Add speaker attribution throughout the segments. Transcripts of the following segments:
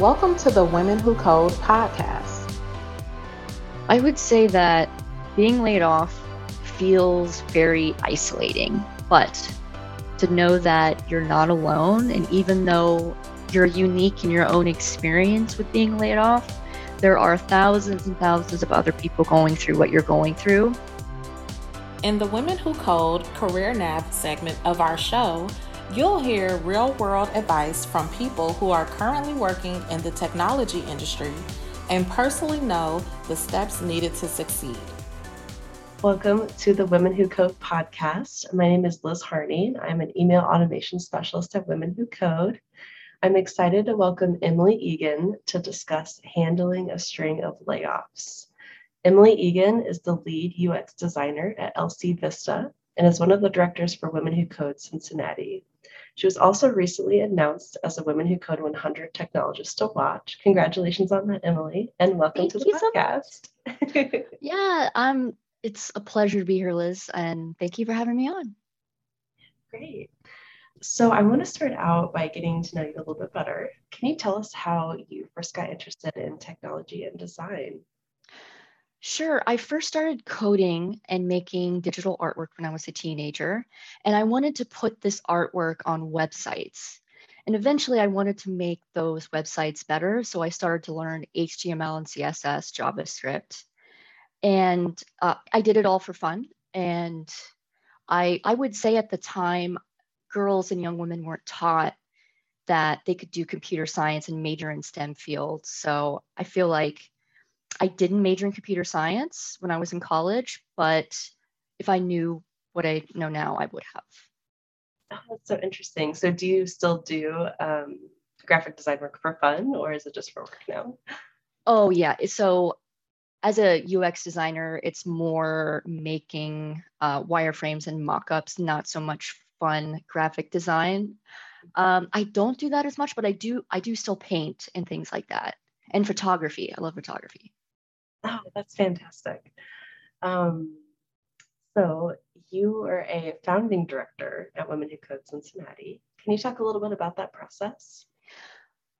Speaker 1: Welcome to the Women Who Code podcast.
Speaker 2: I would say that being laid off feels very isolating, but to know that you're not alone, and even though you're unique in your own experience with being laid off, there are thousands and thousands of other people going through what you're going through.
Speaker 1: In the Women Who Code Career Nav segment of our show, You'll hear real world advice from people who are currently working in the technology industry and personally know the steps needed to succeed.
Speaker 3: Welcome to the Women Who Code podcast. My name is Liz Harney. I'm an email automation specialist at Women Who Code. I'm excited to welcome Emily Egan to discuss handling a string of layoffs. Emily Egan is the lead UX designer at LCvista and is one of the directors for Women Who Code Cincinnati. She was also recently announced as a Women Who Code 100 technologist to watch. Congratulations on that, Emily, and welcome
Speaker 2: Thank
Speaker 3: to the podcast.
Speaker 2: So yeah, um, it's a pleasure to be here, Liz, and thank you for having me on.
Speaker 3: Great. So I want to start out by getting to know you a little bit better. Can you tell us how you first got interested in technology and design?
Speaker 2: Sure. I first started coding and making digital artwork when I was a teenager, and I wanted to put this artwork on websites. And eventually, I wanted to make those websites better. So I started to learn HTML and CSS, JavaScript. And uh, I did it all for fun. And I, I would say at the time, girls and young women weren't taught that they could do computer science and major in STEM fields. So I feel like I didn't major in computer science when I was in college, but if I knew what I know now, I would have.
Speaker 3: Oh, that's so interesting. So, do you still do um, graphic design work for fun, or is it just for work now?
Speaker 2: Oh yeah. So, as a UX designer, it's more making uh, wireframes and mockups, not so much fun graphic design. Um, I don't do that as much, but I do. I do still paint and things like that, and photography. I love photography.
Speaker 3: Oh, that's fantastic. Um, so you are a founding director at Women Who Code Cincinnati. Can you talk a little bit about that process?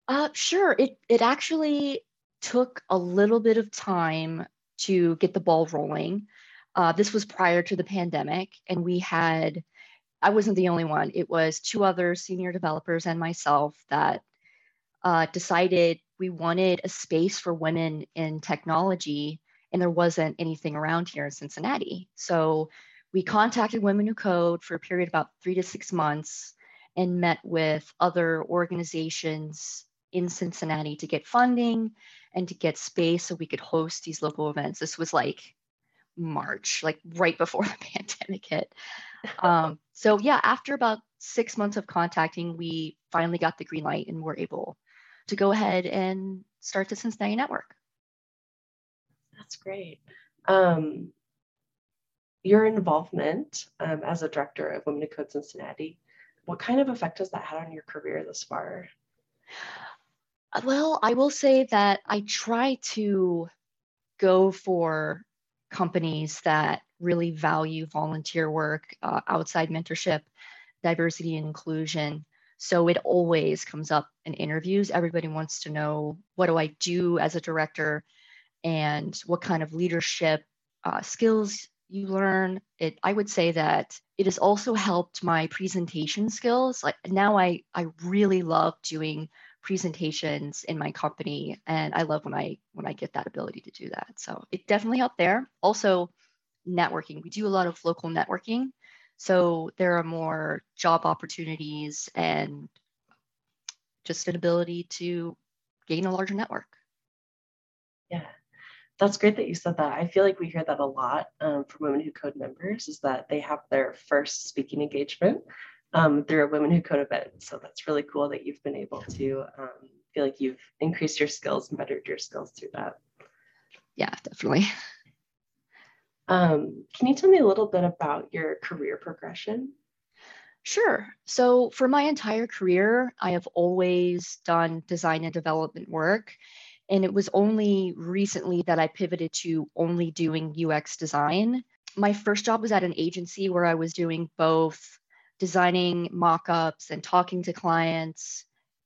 Speaker 2: Uh, sure. It it actually took a little bit of time to get the ball rolling. Uh, this was prior to the pandemic, and we had I wasn't the only one. It was two other senior developers and myself that uh, decided we wanted a space for women in technology, and there wasn't anything around here in Cincinnati. So we contacted Women Who Code for a period of about three to six months and met with other organizations in Cincinnati to get funding and to get space so we could host these local events. This was like March, like right before the pandemic hit. Um, so yeah, after about six months of contacting, we finally got the green light and were able to go ahead and start the Cincinnati Network.
Speaker 3: That's great. Um, your involvement um, as a director of Women Who Code Cincinnati, what kind of effect has that had on your career thus far?
Speaker 2: Uh, well, I will say that I try to go for companies that really value volunteer work, uh, outside mentorship, diversity and inclusion. So it always comes up in interviews. Everybody wants to know what do I do as a director and what kind of leadership uh, skills you learn. It I would say that it has also helped my presentation skills. Like now I I really love doing presentations in my company and I love when I when I get that ability to do that. So it definitely helped there. Also networking. We do a lot of local networking so there are more job opportunities and just an ability to gain a larger network.
Speaker 3: Yeah, that's great that you said that. I feel like we hear that a lot um, from Women Who Code members is that they have their first speaking engagement um, through a Women Who Code event. So that's really cool that you've been able to um, feel like you've increased your skills and bettered your skills through that.
Speaker 2: Yeah, definitely.
Speaker 3: Um, can you tell me a little bit about your career progression?
Speaker 2: Sure. So, for my entire career, I have always done design and development work. And it was only recently that I pivoted to only doing UX design. My first job was at an agency where I was doing both designing mock ups and talking to clients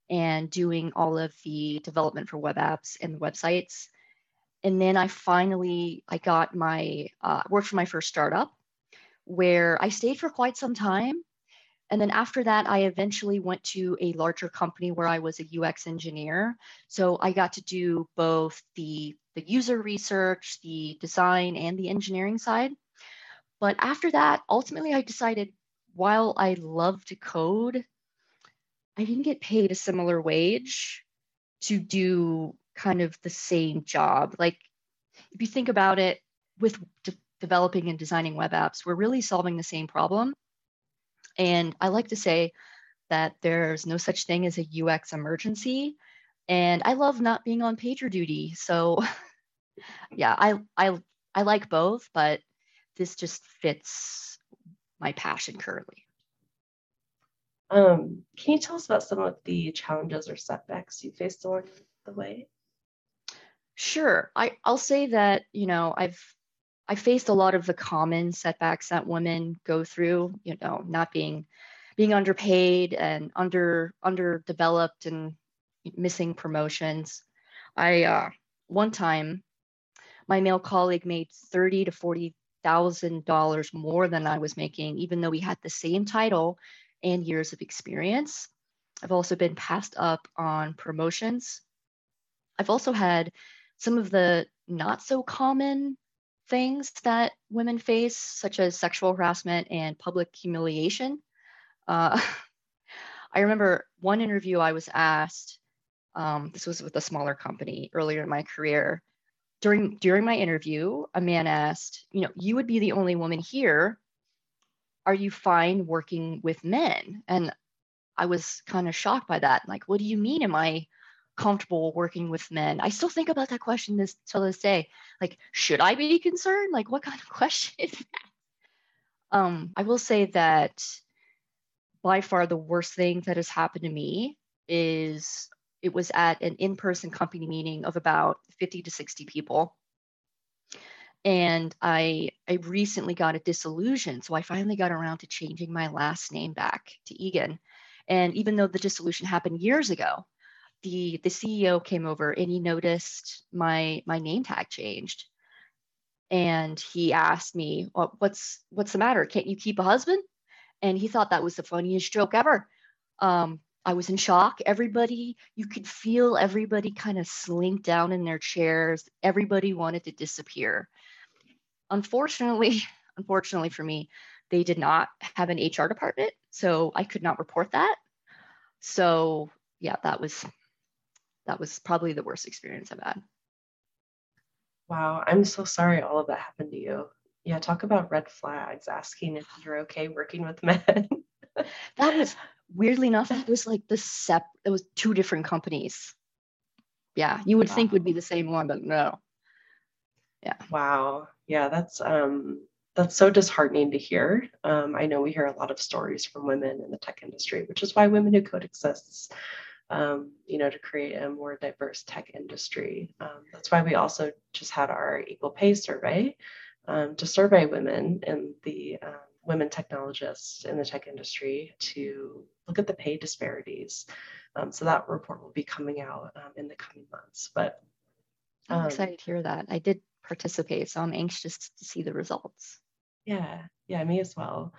Speaker 2: and doing all of the development for web apps and websites. And then I finally I got my uh, worked for my first startup, where I stayed for quite some time. And then after that, I eventually went to a larger company where I was a UX engineer. So I got to do both the, the user research, the design, and the engineering side. But after that, ultimately, I decided while I love to code, I didn't get paid a similar wage to do kind of the same job. Like, if you think about it, with de- developing and designing web apps, we're really solving the same problem. And I like to say that there's no such thing as a UX emergency. And I love not being on pager duty. So, yeah, I, I, I like both, but this just fits my passion currently.
Speaker 3: Um, can you tell us about some of the challenges or setbacks you faced along the way?
Speaker 2: Sure. I, I'll say that, you know, I've I faced a lot of the common setbacks that women go through, you know, not being being underpaid and under underdeveloped and missing promotions. I uh, one time my male colleague made thirty to forty thousand dollars more than I was making, even though we had the same title and years of experience. I've also been passed up on promotions. I've also had some of the not so common things that women face, such as sexual harassment and public humiliation. Uh, I remember one interview I was asked, um, this was with a smaller company earlier in my career. During, during my interview, a man asked, you know, you would be the only woman here are you fine working with men? And I was kind of shocked by that. Like, what do you mean? Am I comfortable working with men? I still think about that question this till this day. Like, should I be concerned? Like, what kind of question is that? Um, I will say that by far the worst thing that has happened to me is it was at an in-person company meeting of about 50 to 60 people and I I recently got a dissolution, so I finally got around to changing my last name back to Egan. And even though the dissolution happened years ago, the the CEO came over and he noticed my my name tag changed, and he asked me, well, "What's what's the matter? Can't you keep a husband?" And he thought that was the funniest joke ever. Um, I was in shock. Everybody, you could feel everybody kind of slink down in their chairs. Everybody wanted to disappear. Unfortunately, unfortunately for me, they did not have an HR department, so I could not report that. So yeah, that was that was probably the worst experience I've had.
Speaker 3: Wow, I'm so sorry all of that happened to you. Yeah, talk about red flags, asking if you're okay working with men.
Speaker 2: that was weirdly enough, that was like the sep it was two different companies. Yeah, you would wow. think would be the same one, but no. Yeah.
Speaker 3: Wow yeah that's um that's so disheartening to hear um, i know we hear a lot of stories from women in the tech industry which is why women who code exists um, you know to create a more diverse tech industry um, that's why we also just had our equal pay survey um, to survey women and the um, women technologists in the tech industry to look at the pay disparities um, so that report will be coming out in the coming months but
Speaker 2: I'm excited to hear that. I did participate. So I'm anxious to see the results.
Speaker 3: Yeah, yeah, me as well.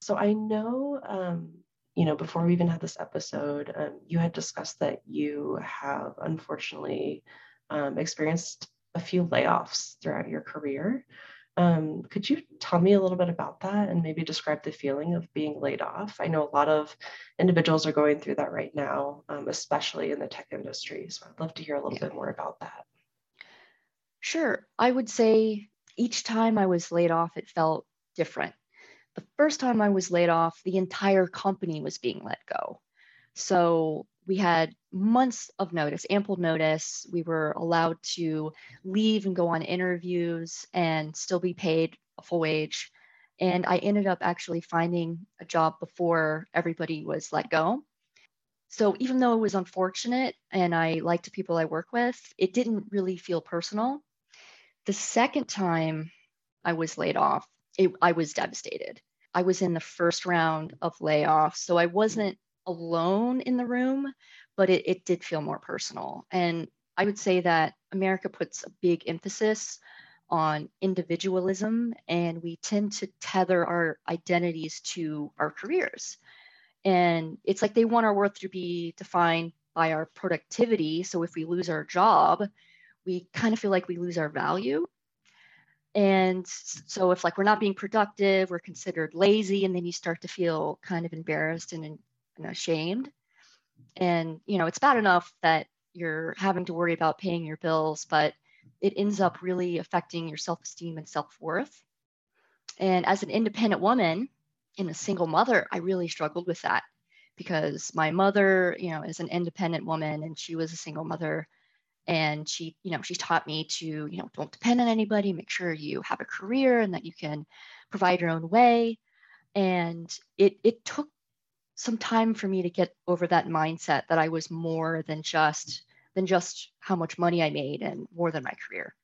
Speaker 3: So I know, um, you know, before we even had this episode, um, you had discussed that you have unfortunately um, experienced a few layoffs throughout your career. Um, could you tell me a little bit about that and maybe describe the feeling of being laid off? I know a lot of individuals are going through that right now, um, especially in the tech industry. So I'd love to hear a little bit more about that.
Speaker 2: Sure. I would say each time I was laid off, it felt different. The first time I was laid off, the entire company was being let go. So we had months of notice, ample notice. We were allowed to leave and go on interviews and still be paid a full wage. And I ended up actually finding a job before everybody was let go. So even though it was unfortunate and I liked the people I work with, it didn't really feel personal the second time I was laid off, it, I was devastated. I was in the first round of layoffs, so I wasn't alone in the room, but it, it did feel more personal. And I would say that America puts a big emphasis on individualism, and we tend to tether our identities to our careers. And it's like they want our worth to be defined by our productivity. So if we lose our job, we kind of feel like we lose our value. And so if like we're not being productive, we're considered lazy, and then you start to feel kind of embarrassed and, and ashamed. And you know, it's bad enough that you're having to worry about paying your bills, but it ends up really affecting your self-esteem and self-worth. And as an independent woman and a single mother, I really struggled with that because my mother, you know, is an independent woman and she was a single mother and she you know she taught me to you know don't depend on anybody make sure you have a career and that you can provide your own way. And it it took some time for me to get over that mindset that i was more than just than just how much money i made and more than my career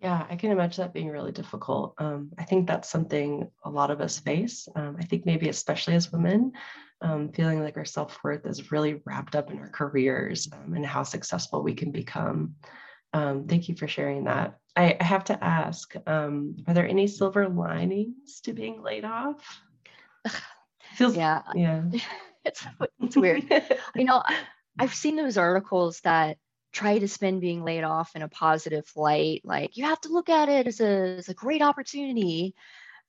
Speaker 3: yeah, I can imagine that being really difficult. Um, I think that's something a lot of us face. Um, I think maybe especially as women, um, feeling like our self worth is really wrapped up in our careers um, and how successful we can become. Um, thank you for sharing that. I, I have to ask um, are there any silver linings to being laid off?
Speaker 2: Feels, yeah. Yeah. it's, it's weird. you know, I've seen those articles that try to spin being laid off in a positive light. Like you have to look at it as a, as a great opportunity.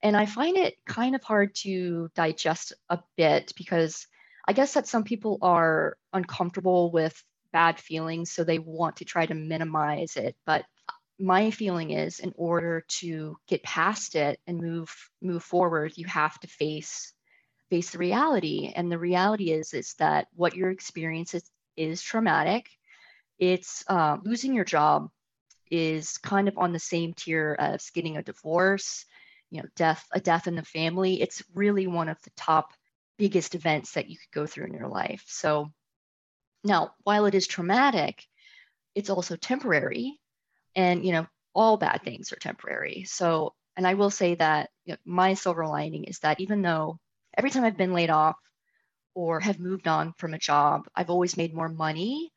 Speaker 2: And I find it kind of hard to digest a bit because I guess that some people are uncomfortable with bad feelings, so they want to try to minimize it. But my feeling is in order to get past it and move move forward, you have to face face the reality. And the reality is is that what your experience is, is traumatic. It's uh, losing your job is kind of on the same tier as getting a divorce you know death a death in the family. It's really one of the top biggest events that you could go through in your life. So now while it is traumatic it's also temporary and you know all bad things are temporary. So and i will say that you know, my silver lining is that even though every time i've been laid off or have moved on from a job i've always made more money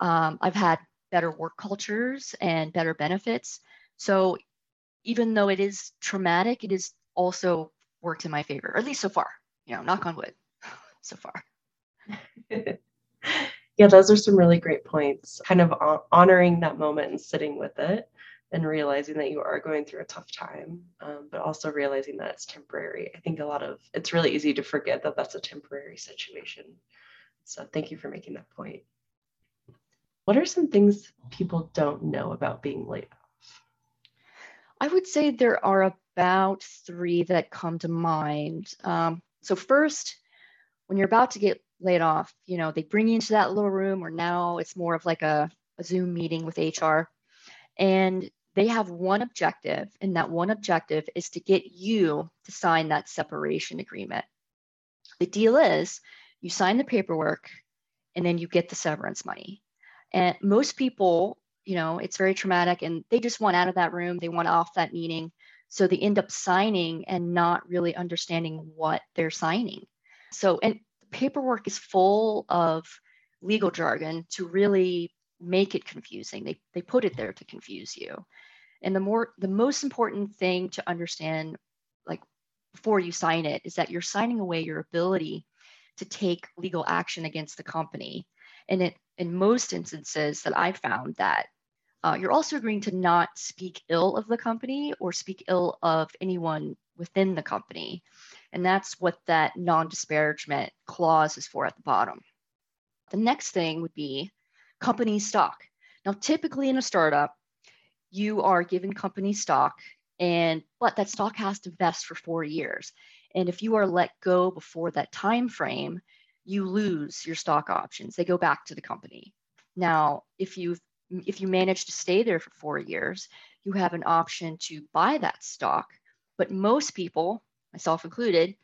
Speaker 2: um, i've had better work cultures and better benefits so even though it is traumatic, it has also worked in my favor, or at least so far. You know, knock on wood, so far.
Speaker 3: yeah, those are some really great points. Kind of honoring that moment and sitting with it and realizing that you are going through a tough time, um, but also realizing that it's temporary. I think a lot of it's really easy to forget that that's a temporary situation. So thank you for making that point. What are some things people don't know about being laid off?
Speaker 2: I would say there are about three that come to mind. Um, so first, when you're about to get laid off, you know, they bring you into that little room, or now it's more of like a, a Zoom meeting with HR, and they have one objective, and that one objective is to get you to sign that separation agreement. The deal is you sign the paperwork and then you get the severance money. And most people you know, it's very traumatic and they just want out of that room. They want off that meeting. So they end up signing and not really understanding what they're signing. So, and paperwork is full of legal jargon to really make it confusing. They, they put it there to confuse you. And the more, the most important thing to understand, like before you sign it, is that you're signing away your ability to take legal action against the company. And it, in most instances that I found that uh, you're also agreeing to not speak ill of the company or speak ill of anyone within the company. And that's what that non disparagement clause is for at the bottom. The next thing would be company stock. Now, typically in a startup, you are given company stock, and but that stock has to vest for four years. And if you are let go before that time frame, you lose your stock options. They go back to the company. Now, if you've if you manage to stay there for four years, you have an option to buy that stock. But most people, myself included,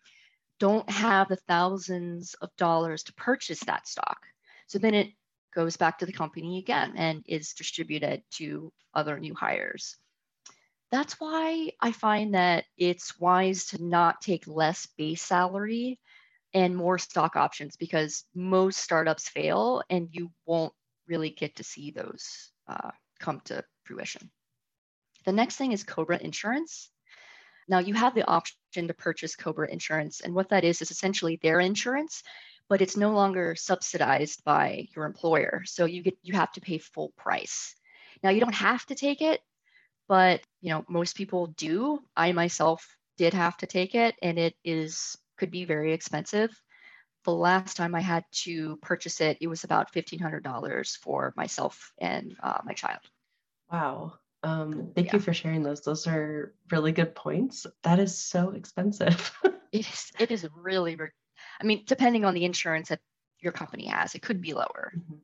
Speaker 2: don't have the thousands of dollars to purchase that stock. So then it goes back to the company again and is distributed to other new hires. That's why I find that it's wise to not take less base salary and more stock options because most startups fail and you won't really get to see those uh, come to fruition. The next thing is Cobra Insurance. Now you have the option to purchase Cobra Insurance, and what that is is essentially their insurance, but it's no longer subsidized by your employer. So you get you have to pay full price. Now you don't have to take it, but you know most people do. I myself did have to take it, and it is could be very expensive. The last time I had to purchase it, it was about fifteen hundred dollars for myself and uh, my child.
Speaker 3: Wow. Um, thank yeah. you for sharing those. Those are really good points. That is so expensive.
Speaker 2: it is. It is really. I mean, depending on the insurance that your company has, it could be lower. Mm-hmm.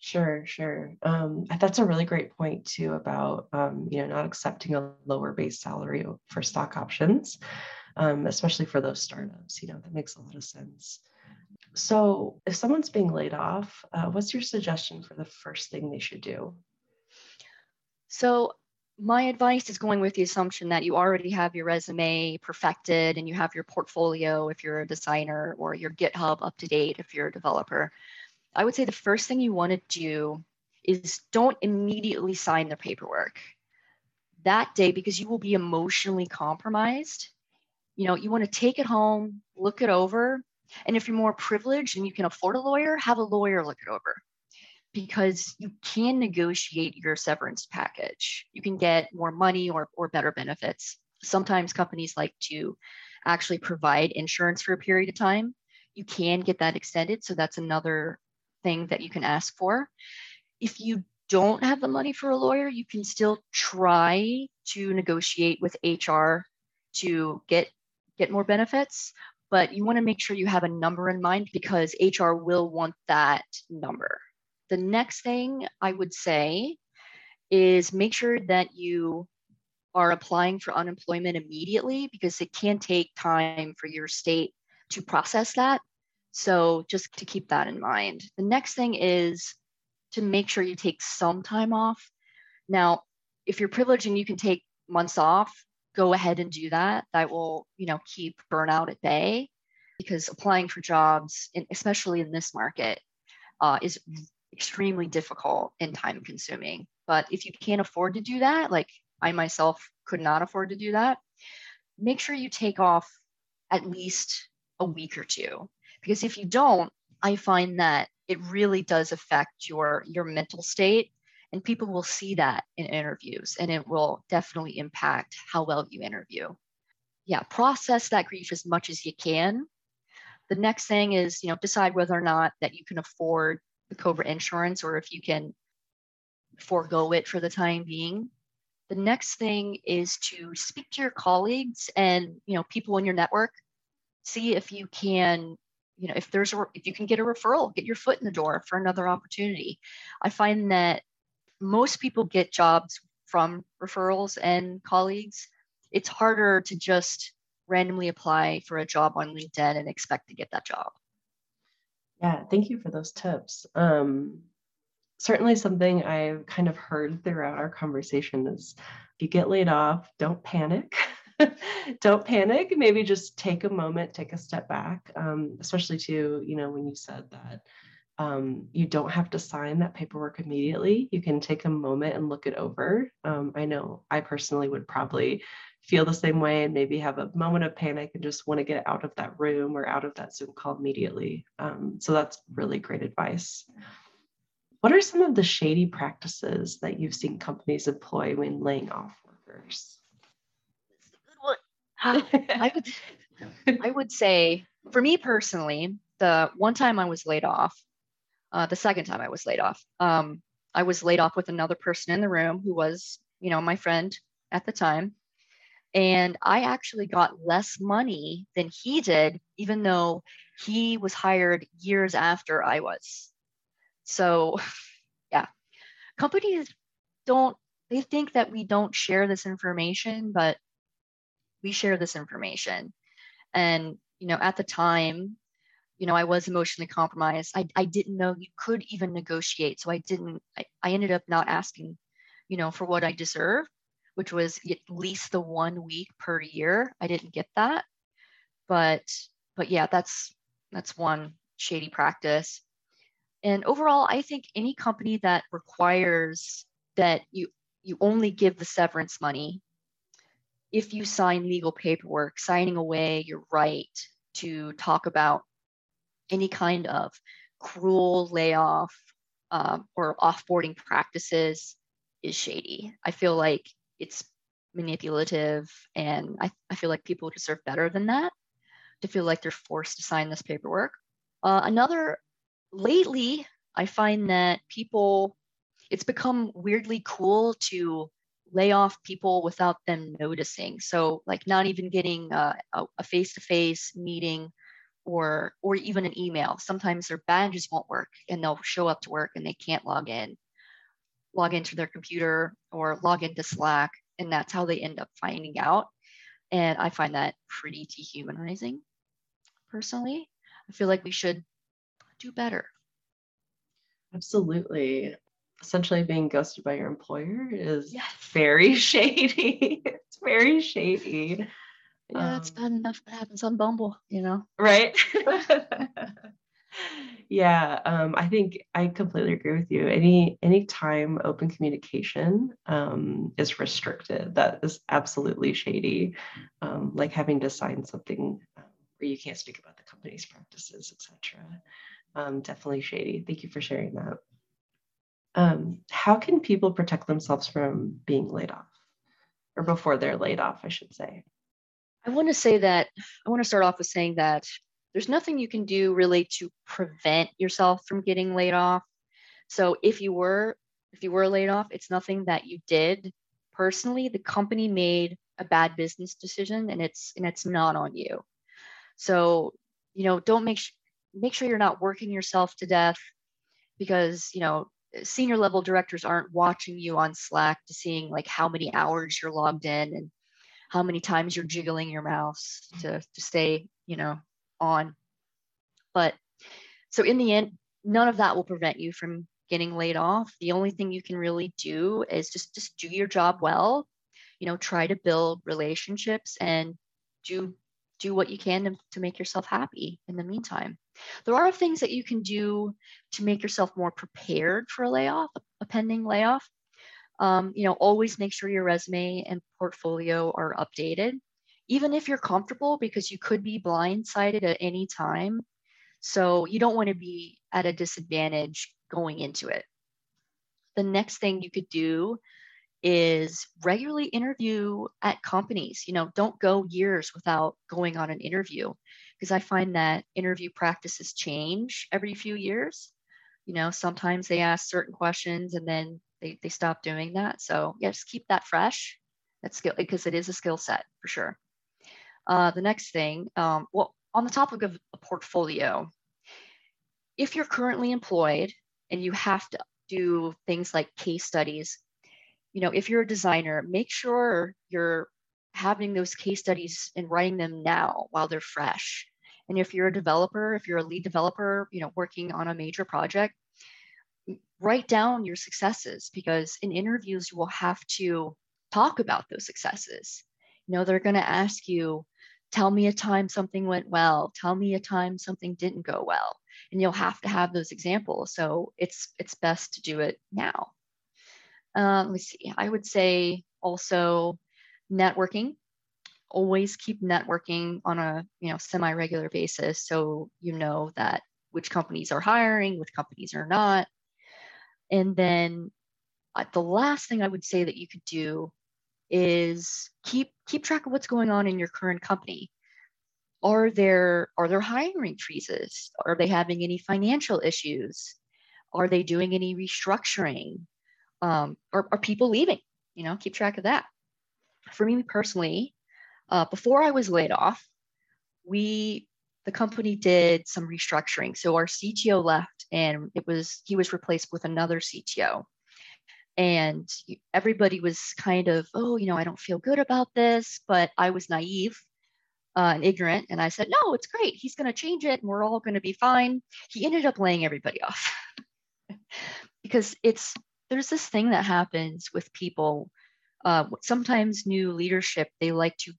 Speaker 3: Sure, sure. Um, that's a really great point too about um, you know not accepting a lower base salary for stock options, um, especially for those startups. You know that makes a lot of sense. So, if someone's being laid off, uh, what's your suggestion for the first thing they should do?
Speaker 2: So, my advice is going with the assumption that you already have your resume perfected and you have your portfolio if you're a designer or your GitHub up to date if you're a developer. I would say the first thing you want to do is don't immediately sign the paperwork that day because you will be emotionally compromised. You know, you want to take it home, look it over, and if you're more privileged and you can afford a lawyer, have a lawyer look it over because you can negotiate your severance package. You can get more money or, or better benefits. Sometimes companies like to actually provide insurance for a period of time. You can get that extended. So that's another thing that you can ask for. If you don't have the money for a lawyer, you can still try to negotiate with HR to get get more benefits, but you want to make sure you have a number in mind because HR will want that number. The next thing I would say is make sure that you are applying for unemployment immediately because it can take time for your state to process that. So just to keep that in mind. The next thing is to make sure you take some time off. Now, if you're privileged and you can take months off, go ahead and do that. That will, you know, keep burnout at bay because applying for jobs, especially in this market, uh, is extremely difficult and time consuming. But if you can't afford to do that, like I myself could not afford to do that, make sure you take off at least a week or two. Because if you don't, I find that it really does affect your your mental state and people will see that in interviews and it will definitely impact how well you interview. Yeah, process that grief as much as you can. The next thing is, you know, decide whether or not that you can afford the Cobra insurance or if you can forego it for the time being. The next thing is to speak to your colleagues and you know people in your network. See if you can, you know, if there's a if you can get a referral, get your foot in the door for another opportunity. I find that most people get jobs from referrals and colleagues. It's harder to just randomly apply for a job on LinkedIn and expect to get that job.
Speaker 3: Yeah, thank you for those tips. Um, certainly something I've kind of heard throughout our conversation is if you get laid off, don't panic. don't panic. Maybe just take a moment, take a step back, um, especially to, you know, when you said that um, you don't have to sign that paperwork immediately. You can take a moment and look it over. Um, I know I personally would probably feel the same way and maybe have a moment of panic and just want to get out of that room or out of that Zoom call immediately. Um, so that's really great advice. What are some of the shady practices that you've seen companies employ when laying off workers?
Speaker 2: I would, I would say, for me personally, the one time I was laid off, uh, the second time I was laid off, um, I was laid off with another person in the room who was, you know, my friend at the time. And I actually got less money than he did, even though he was hired years after I was. So, yeah, companies don't, they think that we don't share this information, but we share this information. And, you know, at the time, you know, I was emotionally compromised. I, I didn't know you could even negotiate. So I didn't, I, I ended up not asking, you know, for what I deserve which was at least the one week per year. I didn't get that. But but yeah, that's that's one shady practice. And overall, I think any company that requires that you you only give the severance money if you sign legal paperwork, signing away your right to talk about any kind of cruel layoff um, or offboarding practices is shady. I feel like it's manipulative, and I, I feel like people deserve better than that to feel like they're forced to sign this paperwork. Uh, another, lately, I find that people, it's become weirdly cool to lay off people without them noticing. So, like, not even getting a face to face meeting or or even an email. Sometimes their badges won't work and they'll show up to work and they can't log in, log into their computer or log into Slack, and that's how they end up finding out. And I find that pretty dehumanizing personally. I feel like we should do better.
Speaker 3: Absolutely. Essentially, being ghosted by your employer is yes. very shady. it's very shady.
Speaker 2: Yeah, um, it's bad enough that happens on Bumble, you know?
Speaker 3: Right. yeah, um, I think I completely agree with you. Any any time open communication um, is restricted, that is absolutely shady. Um, like having to sign something um, where you can't speak about the company's practices, etc. Um, definitely shady. Thank you for sharing that. Um, how can people protect themselves from being laid off, or before they're laid off, I should say?
Speaker 2: I want to say that I want to start off with saying that there's nothing you can do really to prevent yourself from getting laid off. So if you were if you were laid off, it's nothing that you did personally. The company made a bad business decision and it's and it's not on you. So, you know, don't make sh- make sure you're not working yourself to death because, you know, senior level directors aren't watching you on Slack to seeing like how many hours you're logged in and how many times you're jiggling your mouse to, to stay, you know, on. But so in the end, none of that will prevent you from getting laid off. The only thing you can really do is just just do your job well. You know, try to build relationships and do do what you can to, to make yourself happy in the meantime. There are things that you can do to make yourself more prepared for a layoff, a pending layoff. Um, you know, always make sure your resume and portfolio are updated, even if you're comfortable, because you could be blindsided at any time. So you don't want to be at a disadvantage going into it. The next thing you could do is regularly interview at companies. You know, don't go years without going on an interview because I find that interview practices change every few years. You know, sometimes they ask certain questions and then they, they stop doing that. So yeah, just keep that fresh. That's skill because it is a skill set for sure. Uh, the next thing, um, well, on the topic of a portfolio, if you're currently employed and you have to do things like case studies, you know, if you're a designer, make sure you're having those case studies and writing them now while they're fresh. And if you're a developer, if you're a lead developer, you know, working on a major project, write down your successes because in interviews you will have to talk about those successes. You know they're going to ask you tell me a time something went well. Tell me a time something didn't go well. And you'll have to have those examples. So it's it's best to do it now. Uh, let me see. I would say also networking. Always keep networking on a you know semi-regular basis so you know that which companies are hiring which companies are not and then uh, the last thing I would say that you could do is keep keep track of what's going on in your current company. Are there are there hiring freezes? Are they having any financial issues? Are they doing any restructuring? Um, are, are people leaving? You know, keep track of that. For me personally, uh, before I was laid off, we the company did some restructuring. So our CTO left and it was he was replaced with another CTO. And everybody was kind of, oh, you know, I don't feel good about this, but I was naive uh, and ignorant. And I said, no, it's great. He's going to change it and we're all going to be fine. He ended up laying everybody off because it's there's this thing that happens with people. Uh, sometimes new leadership, they like to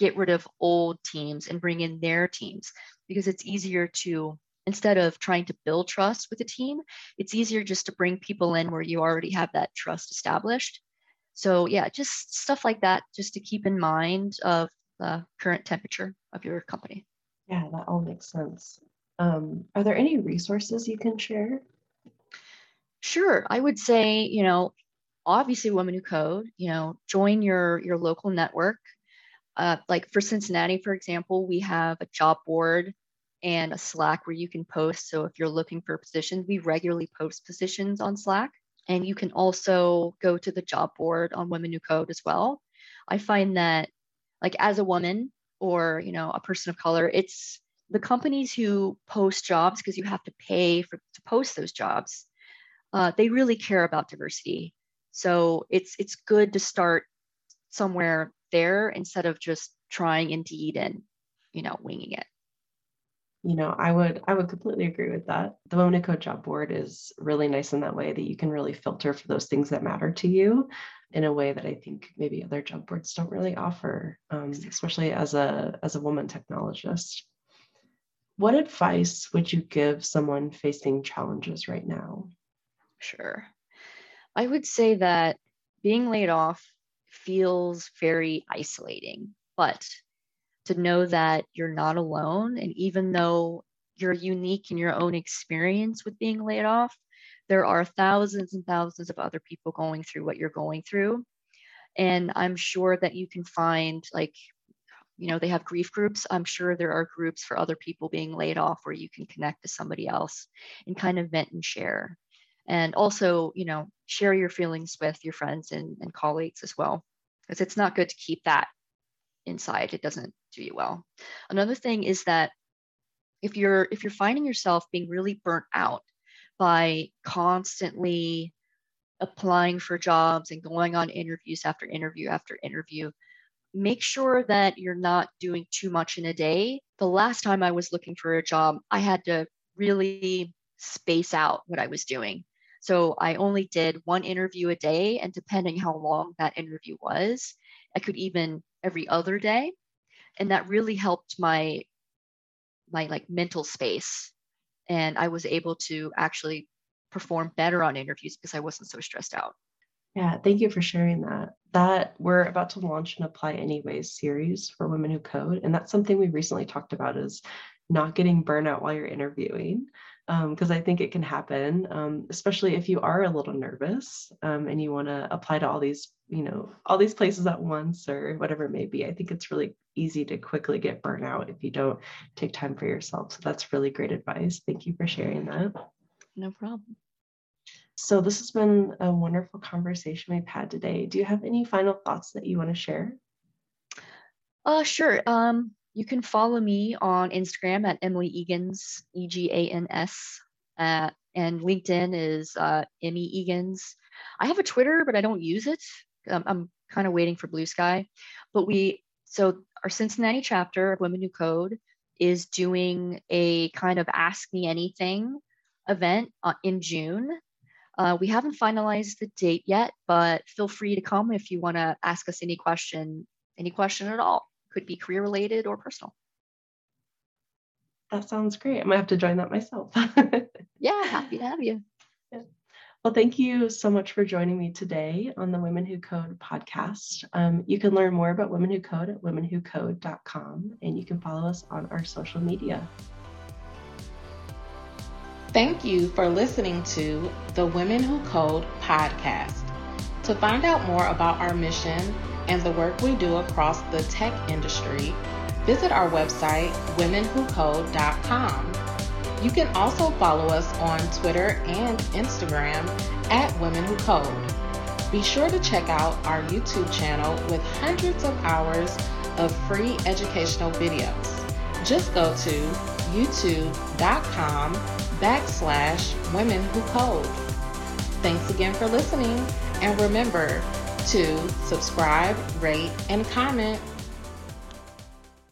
Speaker 2: get rid of old teams and bring in their teams because it's easier to instead of trying to build trust with a team it's easier just to bring people in where you already have that trust established. So yeah just stuff like that just to keep in mind of the current temperature of your company.
Speaker 3: Yeah that all makes sense. Um, are there any resources you can share?
Speaker 2: Sure. I would say you know obviously women who code you know join your your local network uh, like for cincinnati for example we have a job board and a slack where you can post. So if you're looking for positions we regularly post positions on slack. And you can also go to the job board on women who code as well. I find that like as a woman or you know a person of color it's the companies who post jobs because you have to pay for to post those jobs uh, they really care about diversity. So it's it's good to start somewhere there instead of just trying Indeed and you know winging it.
Speaker 3: You know, I would I would completely agree with that. The Code job board is really nice in that way that you can really filter for those things that matter to you in a way that I think maybe other job boards don't really offer, um, especially as a as a woman technologist. What advice would you give someone facing challenges right now?
Speaker 2: Sure. I would say that being laid off feels very isolating, but to know that you're not alone, and even though you're unique in your own experience with being laid off, there are thousands and thousands of other people going through what you're going through. And I'm sure that you can find, like, you know, they have grief groups. I'm sure there are groups for other people being laid off where you can connect to somebody else and kind of vent and share and also you know share your feelings with your friends and, and colleagues as well because it's not good to keep that inside. It doesn't do you well. Another thing is that if you're if you're finding yourself being really burnt out by constantly applying for jobs and going on interviews after interview after interview make sure that you're not doing too much in a day. The last time i was looking for a job i had to really space out what i was doing so I only did one interview a day, and depending how long that interview was, I could even every other day, and that really helped my my like mental space, and I was able to actually perform better on interviews because I wasn't so stressed out.
Speaker 3: Yeah, thank you for sharing that. That we're about to launch an Apply Anyways series for women who code, and that's something we recently talked about is not getting burnout while you're interviewing because um, I think it can happen, um, especially if you are a little nervous um, and you want to apply to all these, you know, all these places at once or whatever it may be. I think it's really easy to quickly get burnout if you don't take time for yourself. So that's really great advice. Thank you for sharing that.
Speaker 2: No problem.
Speaker 3: So this has been a wonderful conversation we've had today. Do you have any final thoughts that you want to share?
Speaker 2: Uh, sure. Um, you can follow me on Instagram at Emily Egans, E G A N S, uh, and LinkedIn is uh, Emmy Egans. I have a Twitter, but I don't use it. Um, I'm kind of waiting for Bluesky. But we, so our Cincinnati chapter of Women Who Code is doing a kind of Ask Me Anything event uh, in June. Uh, we haven't finalized the date yet, but feel free to come if you want to ask us any question, any question at all could be career related or personal.
Speaker 3: That sounds great. I might have to join that myself.
Speaker 2: yeah, happy to have you.
Speaker 3: Yeah. Well, thank you so much for joining me today on the Women Who Code podcast. Um, you can learn more about Women Who Code at womenwhocode.com and you can follow us on our social media.
Speaker 1: Thank you for listening to the Women Who Code podcast. To find out more about our mission, and the work we do across the tech industry, visit our website, womenwhocode.com. You can also follow us on Twitter and Instagram at Women Who Code. Be sure to check out our YouTube channel with hundreds of hours of free educational videos. Just go to youtube.com backslash women who code. Thanks again for listening, and remember, to subscribe, rate, and comment